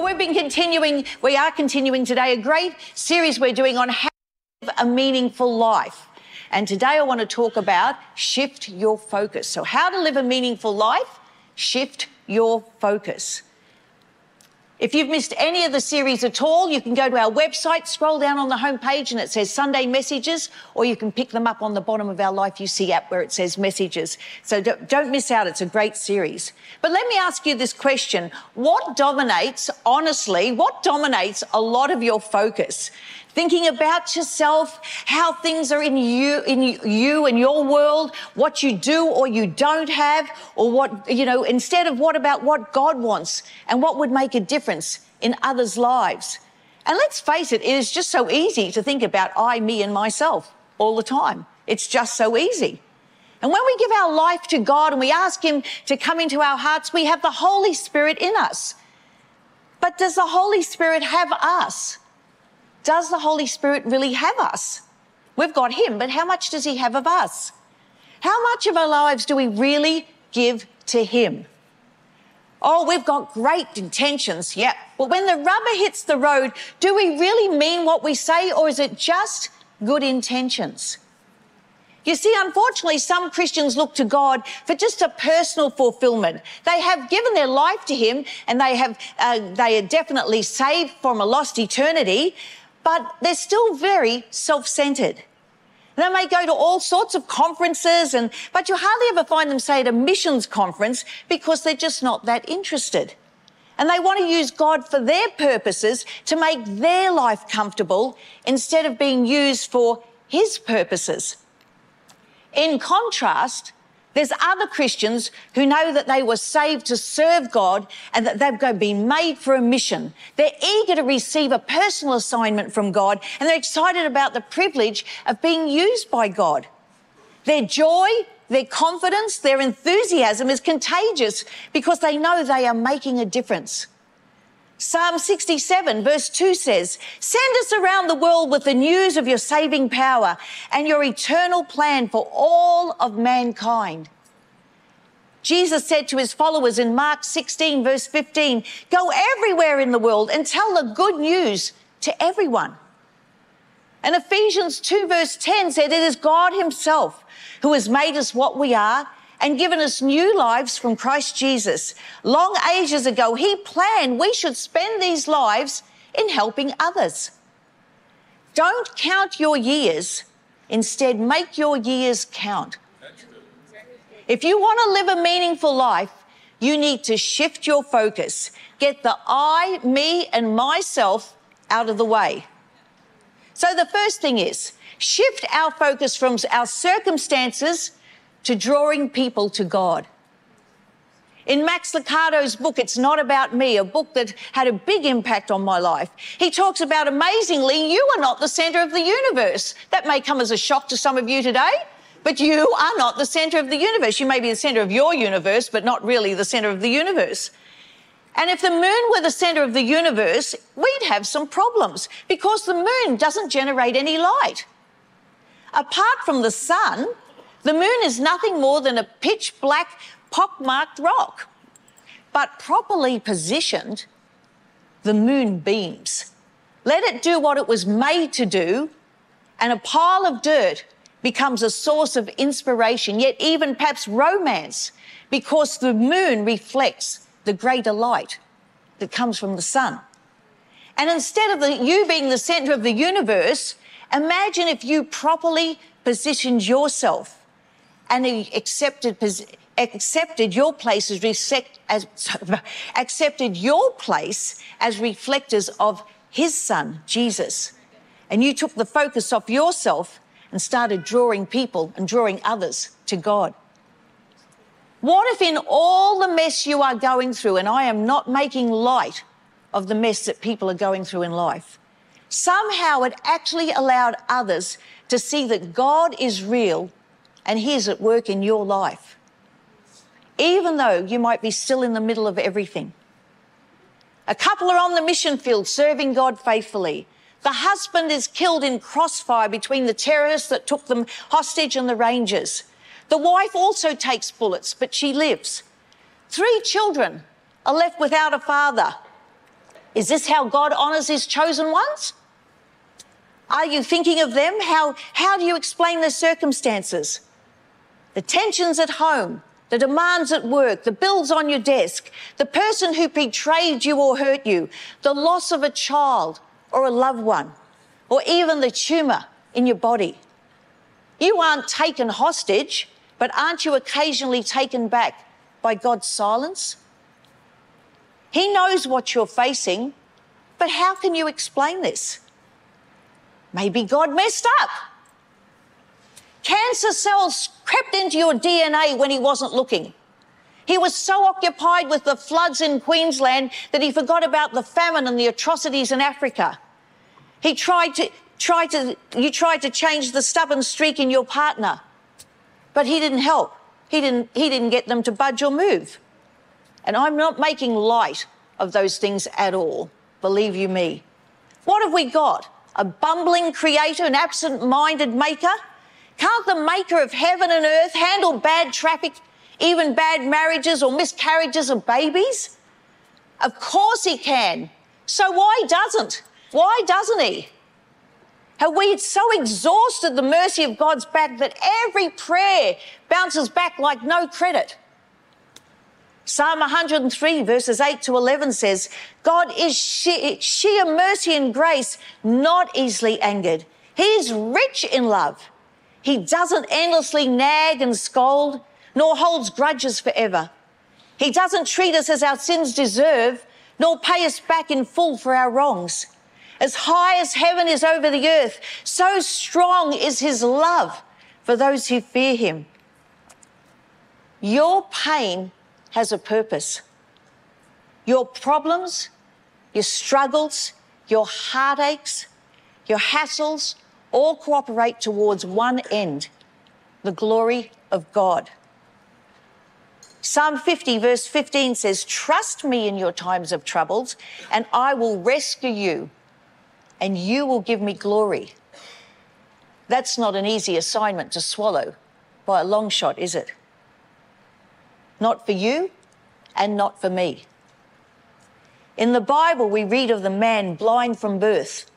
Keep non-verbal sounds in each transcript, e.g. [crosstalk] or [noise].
Well, we've been continuing, we are continuing today a great series we're doing on how to live a meaningful life. And today I want to talk about shift your focus. So, how to live a meaningful life, shift your focus. If you've missed any of the series at all, you can go to our website, scroll down on the homepage, and it says Sunday Messages, or you can pick them up on the bottom of our Life You See app where it says Messages. So don't miss out, it's a great series. But let me ask you this question What dominates, honestly, what dominates a lot of your focus? Thinking about yourself, how things are in you, in you and your world, what you do or you don't have, or what, you know, instead of what about what God wants and what would make a difference in others' lives. And let's face it, it is just so easy to think about I, me, and myself all the time. It's just so easy. And when we give our life to God and we ask Him to come into our hearts, we have the Holy Spirit in us. But does the Holy Spirit have us? Does the Holy Spirit really have us? We've got Him, but how much does He have of us? How much of our lives do we really give to Him? Oh, we've got great intentions, yeah. But when the rubber hits the road, do we really mean what we say, or is it just good intentions? You see, unfortunately, some Christians look to God for just a personal fulfillment. They have given their life to Him, and they have uh, they are definitely saved from a lost eternity but they're still very self-centered. They may go to all sorts of conferences and, but you hardly ever find them say at a missions conference because they're just not that interested. And they want to use God for their purposes to make their life comfortable instead of being used for His purposes. In contrast, there's other Christians who know that they were saved to serve God and that they've been made for a mission. They're eager to receive a personal assignment from God and they're excited about the privilege of being used by God. Their joy, their confidence, their enthusiasm is contagious because they know they are making a difference. Psalm 67 verse 2 says, Send us around the world with the news of your saving power and your eternal plan for all of mankind. Jesus said to his followers in Mark 16 verse 15, Go everywhere in the world and tell the good news to everyone. And Ephesians 2 verse 10 said, It is God himself who has made us what we are and given us new lives from Christ Jesus. Long ages ago, He planned we should spend these lives in helping others. Don't count your years, instead, make your years count. If you want to live a meaningful life, you need to shift your focus. Get the I, me, and myself out of the way. So the first thing is shift our focus from our circumstances to drawing people to God. In Max Lucado's book, It's Not About Me, a book that had a big impact on my life, he talks about amazingly, you are not the center of the universe. That may come as a shock to some of you today, but you are not the center of the universe. You may be the center of your universe, but not really the center of the universe. And if the moon were the center of the universe, we'd have some problems because the moon doesn't generate any light. Apart from the sun, the moon is nothing more than a pitch black, pockmarked rock. But properly positioned, the moon beams. Let it do what it was made to do, and a pile of dirt becomes a source of inspiration, yet even perhaps romance, because the moon reflects the greater light that comes from the sun. And instead of the, you being the center of the universe, imagine if you properly positioned yourself and he accepted accepted your place as, as [laughs] accepted your place as reflectors of his son Jesus. And you took the focus off yourself and started drawing people and drawing others to God. What if in all the mess you are going through and I am not making light of the mess that people are going through in life somehow it actually allowed others to see that God is real and He's at work in your life, even though you might be still in the middle of everything. A couple are on the mission field serving God faithfully. The husband is killed in crossfire between the terrorists that took them hostage and the Rangers. The wife also takes bullets, but she lives. Three children are left without a father. Is this how God honors his chosen ones? Are you thinking of them? How, how do you explain the circumstances? The tensions at home, the demands at work, the bills on your desk, the person who betrayed you or hurt you, the loss of a child or a loved one, or even the tumour in your body. You aren't taken hostage, but aren't you occasionally taken back by God's silence? He knows what you're facing, but how can you explain this? Maybe God messed up. Cancer cells crept into your DNA when he wasn't looking. He was so occupied with the floods in Queensland that he forgot about the famine and the atrocities in Africa. He tried to, tried to, you tried to change the stubborn streak in your partner, but he didn't help. He didn't, he didn't get them to budge or move. And I'm not making light of those things at all, believe you me. What have we got? A bumbling creator, an absent minded maker? Can't the maker of heaven and earth handle bad traffic, even bad marriages or miscarriages of babies? Of course he can. So why doesn't? Why doesn't he? Have we so exhausted the mercy of God's back that every prayer bounces back like no credit? Psalm 103, verses 8 to 11 says, God is sheer mercy and grace, not easily angered. He is rich in love. He doesn't endlessly nag and scold, nor holds grudges forever. He doesn't treat us as our sins deserve, nor pay us back in full for our wrongs. As high as heaven is over the earth, so strong is his love for those who fear him. Your pain has a purpose. Your problems, your struggles, your heartaches, your hassles all cooperate towards one end the glory of God. Psalm 50, verse 15 says, Trust me in your times of troubles, and I will rescue you and you will give me glory. That's not an easy assignment to swallow by a long shot, is it? Not for you and not for me. In the Bible, we read of the man blind from birth.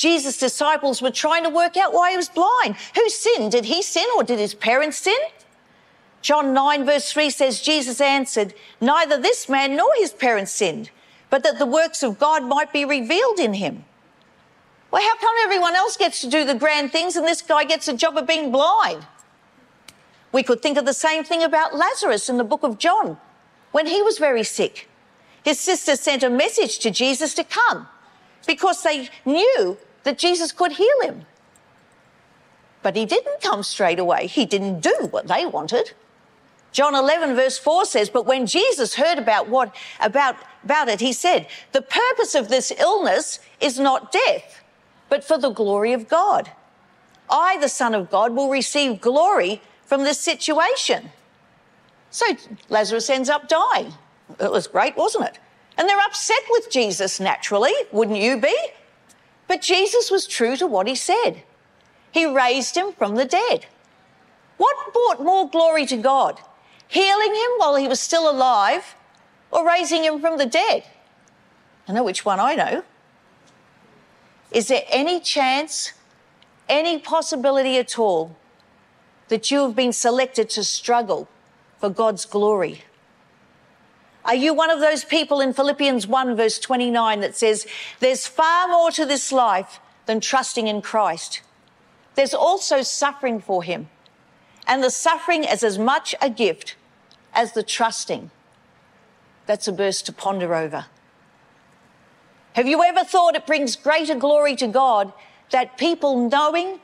Jesus' disciples were trying to work out why he was blind. Who sinned? Did he sin or did his parents sin? John 9, verse 3 says, Jesus answered, Neither this man nor his parents sinned, but that the works of God might be revealed in him. Well, how come everyone else gets to do the grand things and this guy gets a job of being blind? We could think of the same thing about Lazarus in the book of John when he was very sick. His sister sent a message to Jesus to come because they knew that Jesus could heal him. But he didn't come straight away. He didn't do what they wanted. John 11 verse 4 says, but when Jesus heard about what, about, about it, he said, the purpose of this illness is not death, but for the glory of God. I, the Son of God, will receive glory from this situation. So Lazarus ends up dying. It was great, wasn't it? And they're upset with Jesus naturally, wouldn't you be? But Jesus was true to what he said. He raised him from the dead. What brought more glory to God? Healing him while he was still alive or raising him from the dead? I know which one I know. Is there any chance, any possibility at all that you have been selected to struggle for God's glory? Are you one of those people in Philippians 1, verse 29, that says, There's far more to this life than trusting in Christ? There's also suffering for Him, and the suffering is as much a gift as the trusting. That's a verse to ponder over. Have you ever thought it brings greater glory to God that people knowing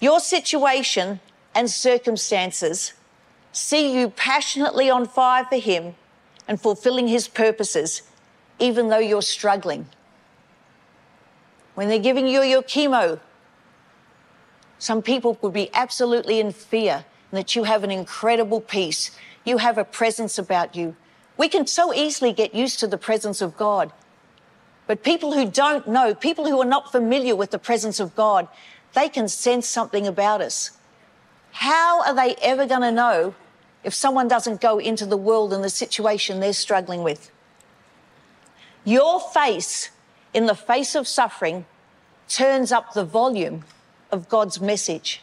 your situation and circumstances see you passionately on fire for Him and fulfilling His purposes, even though you're struggling? When they're giving you your chemo, some people would be absolutely in fear that you have an incredible peace. You have a presence about you. We can so easily get used to the presence of God. But people who don't know, people who are not familiar with the presence of God, they can sense something about us. How are they ever going to know if someone doesn't go into the world and the situation they're struggling with? Your face in the face of suffering turns up the volume of God's message.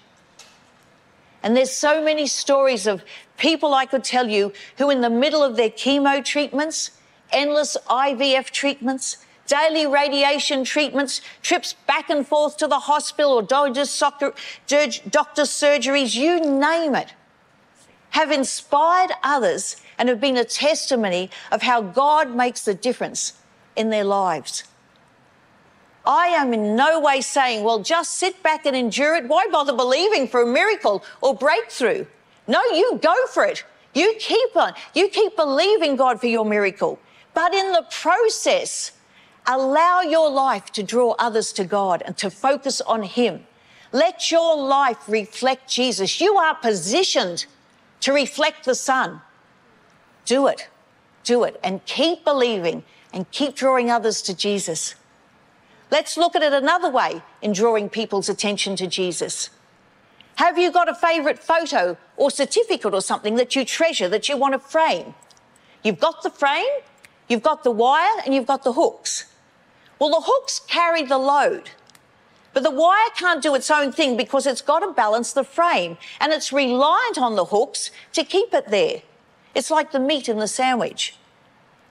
And there's so many stories of people I could tell you who, in the middle of their chemo treatments, endless IVF treatments, daily radiation treatments, trips back and forth to the hospital or doctor's surgeries, you name it, have inspired others and have been a testimony of how God makes the difference in their lives. I am in no way saying, well, just sit back and endure it. Why bother believing for a miracle or breakthrough? No, you go for it. You keep on. You keep believing God for your miracle. But in the process, allow your life to draw others to God and to focus on Him. Let your life reflect Jesus. You are positioned to reflect the sun. Do it. Do it. And keep believing and keep drawing others to Jesus. Let's look at it another way in drawing people's attention to Jesus. Have you got a favourite photo or certificate or something that you treasure that you want to frame? You've got the frame, you've got the wire, and you've got the hooks. Well, the hooks carry the load. But the wire can't do its own thing because it's got to balance the frame and it's reliant on the hooks to keep it there. It's like the meat in the sandwich.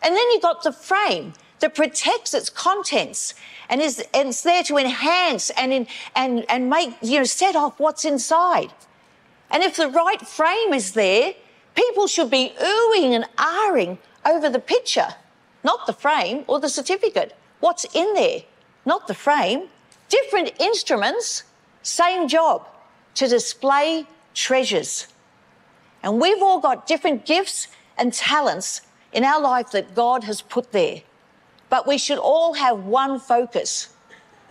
And then you've got the frame that protects its contents and is and it's there to enhance and in, and and make you know set off what's inside. And if the right frame is there, people should be oohing and ahhing over the picture, not the frame or the certificate. What's in there, not the frame. Different instruments, same job to display treasures. And we've all got different gifts and talents in our life that God has put there. But we should all have one focus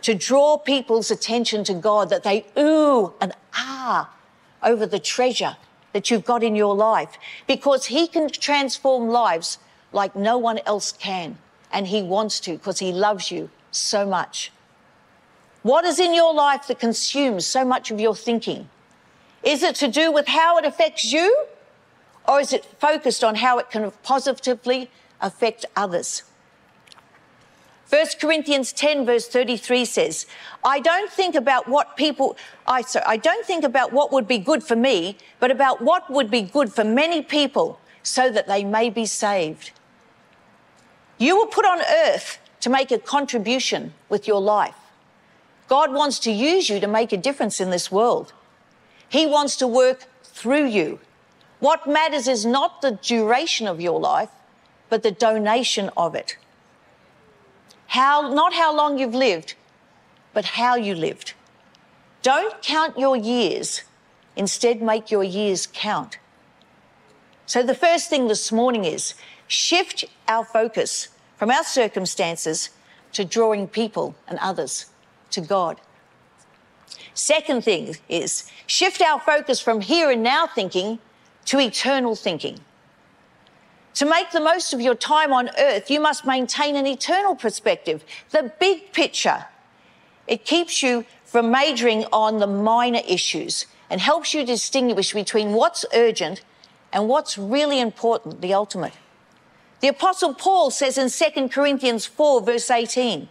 to draw people's attention to God, that they ooh and ah over the treasure that you've got in your life, because He can transform lives like no one else can. And He wants to, because He loves you so much. What is in your life that consumes so much of your thinking? Is it to do with how it affects you? Or is it focused on how it can positively affect others? 1 Corinthians 10 verse 33 says, I don't think about what people, I, sorry, I don't think about what would be good for me, but about what would be good for many people so that they may be saved. You were put on earth to make a contribution with your life. God wants to use you to make a difference in this world. He wants to work through you. What matters is not the duration of your life, but the donation of it. How, not how long you've lived, but how you lived. Don't count your years. Instead, make your years count. So, the first thing this morning is shift our focus from our circumstances to drawing people and others to God. Second thing is shift our focus from here and now thinking to eternal thinking. To make the most of your time on earth, you must maintain an eternal perspective, the big picture. It keeps you from majoring on the minor issues and helps you distinguish between what's urgent and what's really important, the ultimate. The Apostle Paul says in 2 Corinthians 4, verse 18,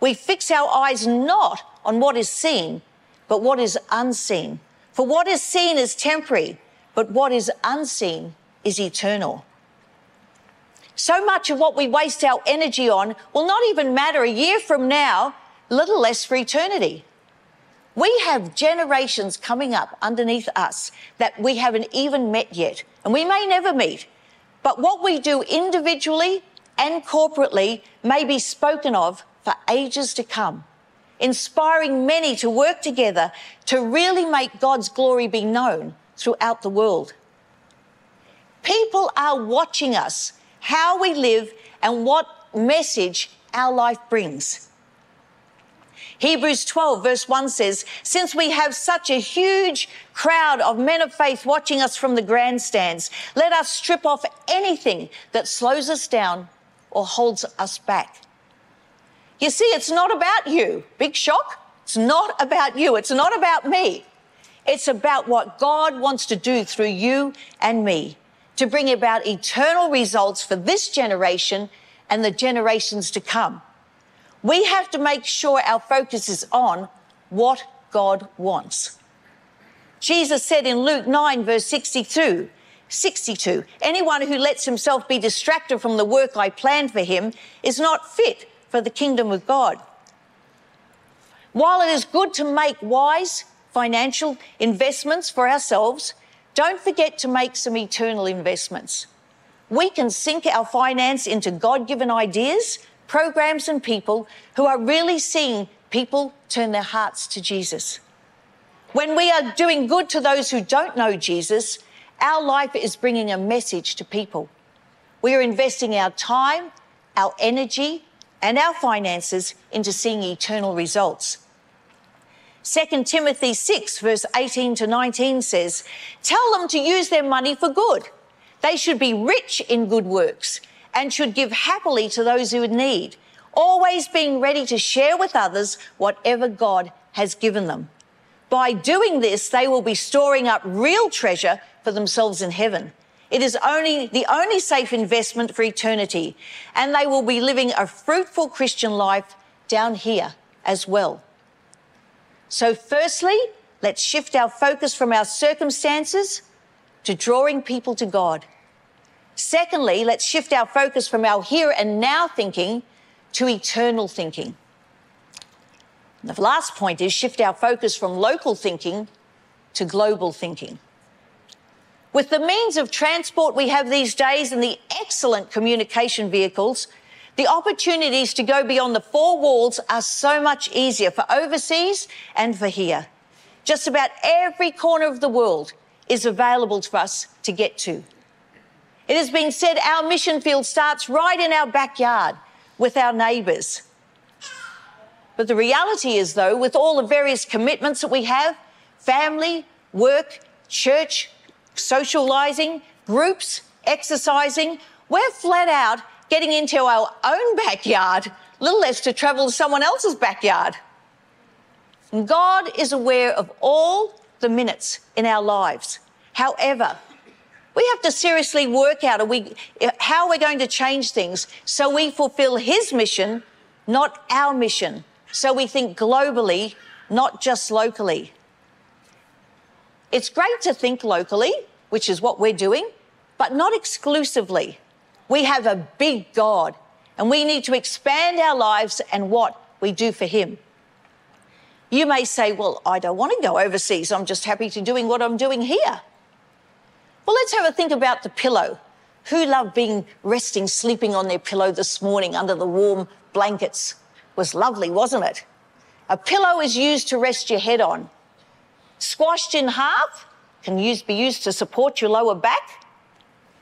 we fix our eyes not on what is seen, but what is unseen. For what is seen is temporary, but what is unseen is eternal. So much of what we waste our energy on will not even matter a year from now, little less for eternity. We have generations coming up underneath us that we haven't even met yet, and we may never meet. But what we do individually and corporately may be spoken of for ages to come, inspiring many to work together to really make God's glory be known throughout the world. People are watching us how we live, and what message our life brings. Hebrews 12, verse 1 says, Since we have such a huge crowd of men of faith watching us from the grandstands, let us strip off anything that slows us down or holds us back. You see, it's not about you. Big shock. It's not about you. It's not about me. It's about what God wants to do through you and me to bring about eternal results for this generation and the generations to come. We have to make sure our focus is on what God wants. Jesus said in Luke 9, verse 62, 62, anyone who lets himself be distracted from the work I planned for him is not fit for the kingdom of God. While it is good to make wise financial investments for ourselves, don't forget to make some eternal investments. We can sink our finance into God given ideas, programs, and people who are really seeing people turn their hearts to Jesus. When we are doing good to those who don't know Jesus, our life is bringing a message to people. We are investing our time, our energy, and our finances into seeing eternal results. 2 Timothy 6, verse 18 to 19 says, Tell them to use their money for good. They should be rich in good works and should give happily to those who need, always being ready to share with others whatever God has given them. By doing this, they will be storing up real treasure for themselves in heaven. It is only the only safe investment for eternity, and they will be living a fruitful Christian life down here as well. So, firstly, let's shift our focus from our circumstances to drawing people to God. Secondly, let's shift our focus from our here and now thinking to eternal thinking. The last point is shift our focus from local thinking to global thinking. With the means of transport we have these days and the excellent communication vehicles, the opportunities to go beyond the four walls are so much easier for overseas and for here. Just about every corner of the world is available to us to get to. It has been said our mission field starts right in our backyard with our neighbours. But the reality is, though, with all the various commitments that we have family, work, church, socialising, groups, exercising we're flat out getting into our own backyard, little less to travel to someone else's backyard. And God is aware of all the minutes in our lives. However, we have to seriously work out we, how we're going to change things so we fulfill His mission, not our mission so we think globally, not just locally. It's great to think locally, which is what we're doing, but not exclusively. We have a big God, and we need to expand our lives and what we do for Him. You may say, Well, I don't want to go overseas. I'm just happy to doing what I'm doing here. Well, let's have a think about the pillow. Who loved being resting, sleeping on their pillow this morning under the warm blankets? was lovely, wasn't it? A pillow is used to rest your head on. Squashed in half can use, be used to support your lower back.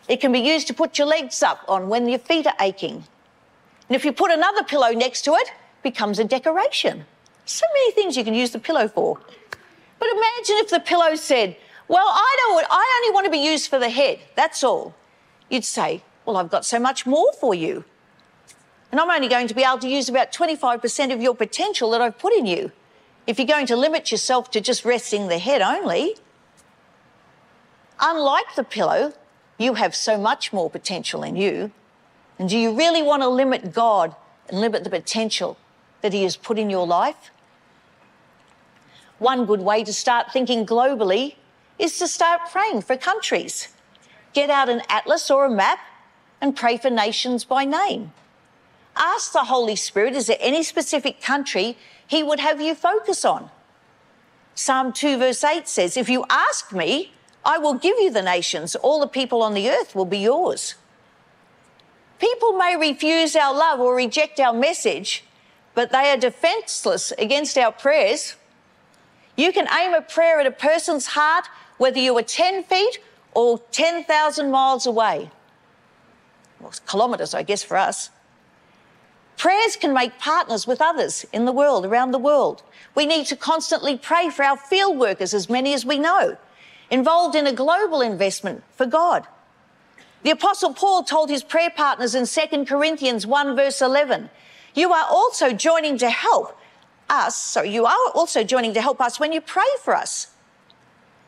It can be used to put your legs up on when your feet are aching. And if you put another pillow next to it, it becomes a decoration. So many things you can use the pillow for. But imagine if the pillow said, Well, I don't I only want to be used for the head, that's all. You'd say, Well, I've got so much more for you. And I'm only going to be able to use about 25% of your potential that I've put in you. If you're going to limit yourself to just resting the head only, unlike the pillow, you have so much more potential in you. And do you really want to limit God and limit the potential that He has put in your life? One good way to start thinking globally is to start praying for countries. Get out an atlas or a map and pray for nations by name. Ask the Holy Spirit, is there any specific country He would have you focus on? Psalm 2, verse 8 says, If you ask me, I will give you the nations. All the people on the earth will be yours. People may refuse our love or reject our message, but they are defenseless against our prayers. You can aim a prayer at a person's heart, whether you are 10 feet or 10,000 miles away. Well, kilometres, I guess, for us. Prayers can make partners with others in the world, around the world. We need to constantly pray for our field workers, as many as we know, involved in a global investment for God. The Apostle Paul told his prayer partners in 2 Corinthians 1, verse 11, You are also joining to help us, so you are also joining to help us when you pray for us.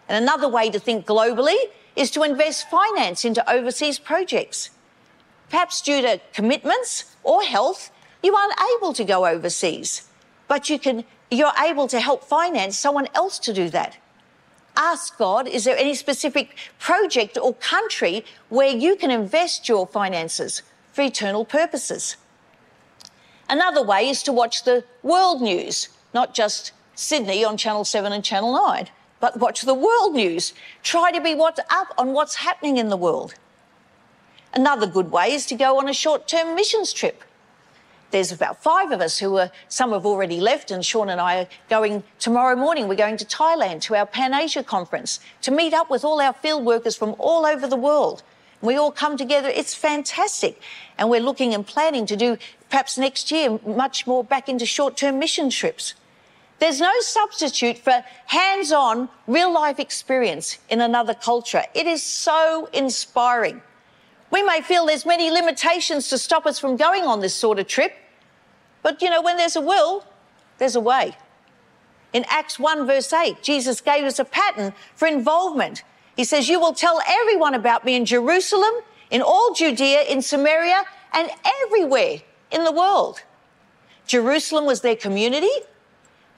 And another way to think globally is to invest finance into overseas projects. Perhaps due to commitments or health, you aren't able to go overseas, but you can, you're able to help finance someone else to do that. Ask God, is there any specific project or country where you can invest your finances for eternal purposes? Another way is to watch the world news, not just Sydney on Channel 7 and Channel 9, but watch the world news. Try to be what's up on what's happening in the world. Another good way is to go on a short term missions trip. There's about five of us who are, some have already left, and Sean and I are going tomorrow morning. We're going to Thailand to our Pan Asia conference to meet up with all our field workers from all over the world. We all come together. It's fantastic. And we're looking and planning to do perhaps next year much more back into short term mission trips. There's no substitute for hands on, real life experience in another culture. It is so inspiring. We may feel there's many limitations to stop us from going on this sort of trip, but you know, when there's a will, there's a way. In Acts 1, verse 8, Jesus gave us a pattern for involvement. He says, You will tell everyone about me in Jerusalem, in all Judea, in Samaria, and everywhere in the world. Jerusalem was their community,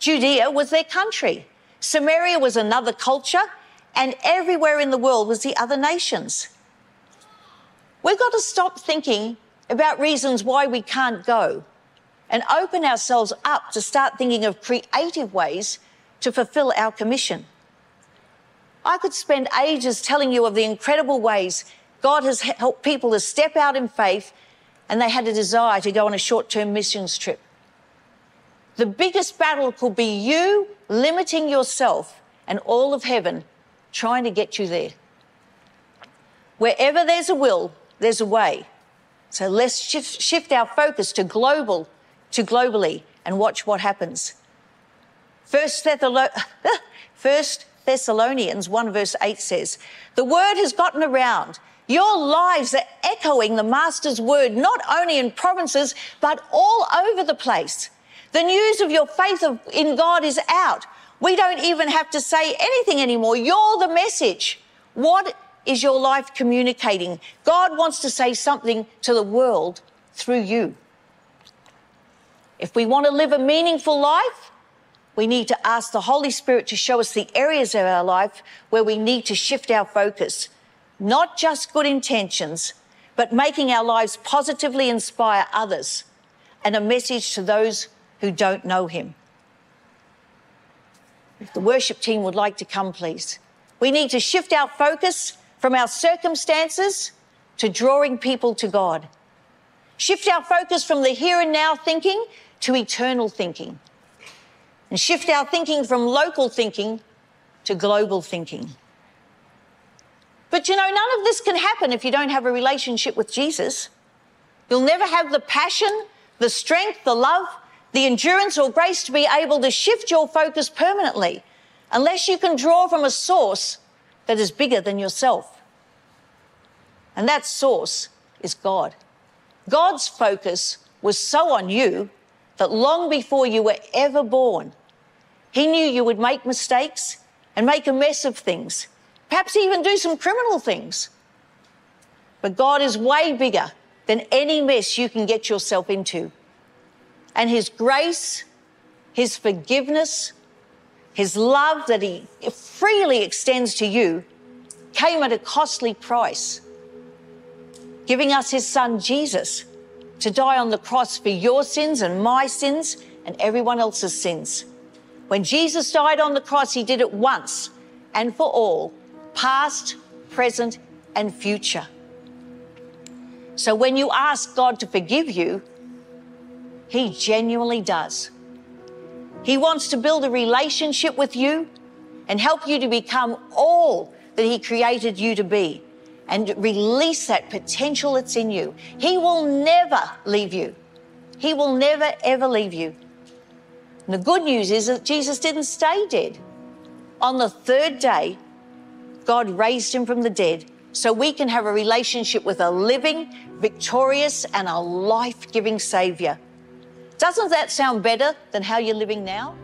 Judea was their country, Samaria was another culture, and everywhere in the world was the other nations. We've got to stop thinking about reasons why we can't go and open ourselves up to start thinking of creative ways to fulfill our commission. I could spend ages telling you of the incredible ways God has helped people to step out in faith and they had a desire to go on a short term missions trip. The biggest battle could be you limiting yourself and all of heaven trying to get you there. Wherever there's a will, there's a way. So let's shift, shift our focus to global, to globally, and watch what happens. First, Thessalo- [laughs] First Thessalonians 1 verse 8 says, The word has gotten around. Your lives are echoing the Master's word, not only in provinces, but all over the place. The news of your faith in God is out. We don't even have to say anything anymore. You're the message. What is your life communicating? God wants to say something to the world through you. If we want to live a meaningful life, we need to ask the Holy Spirit to show us the areas of our life where we need to shift our focus. Not just good intentions, but making our lives positively inspire others and a message to those who don't know Him. If the worship team would like to come, please. We need to shift our focus from our circumstances to drawing people to God. Shift our focus from the here and now thinking to eternal thinking. And shift our thinking from local thinking to global thinking. But you know, none of this can happen if you don't have a relationship with Jesus. You'll never have the passion, the strength, the love, the endurance or grace to be able to shift your focus permanently unless you can draw from a source that is bigger than yourself. And that source is God. God's focus was so on you that long before you were ever born, He knew you would make mistakes and make a mess of things, perhaps even do some criminal things. But God is way bigger than any mess you can get yourself into. And His grace, His forgiveness, his love that he freely extends to you came at a costly price, giving us his son Jesus to die on the cross for your sins and my sins and everyone else's sins. When Jesus died on the cross, he did it once and for all, past, present, and future. So when you ask God to forgive you, he genuinely does. He wants to build a relationship with you and help you to become all that He created you to be and release that potential that's in you. He will never leave you. He will never, ever leave you. And the good news is that Jesus didn't stay dead. On the third day, God raised him from the dead so we can have a relationship with a living, victorious, and a life giving Savior. Doesn't that sound better than how you're living now?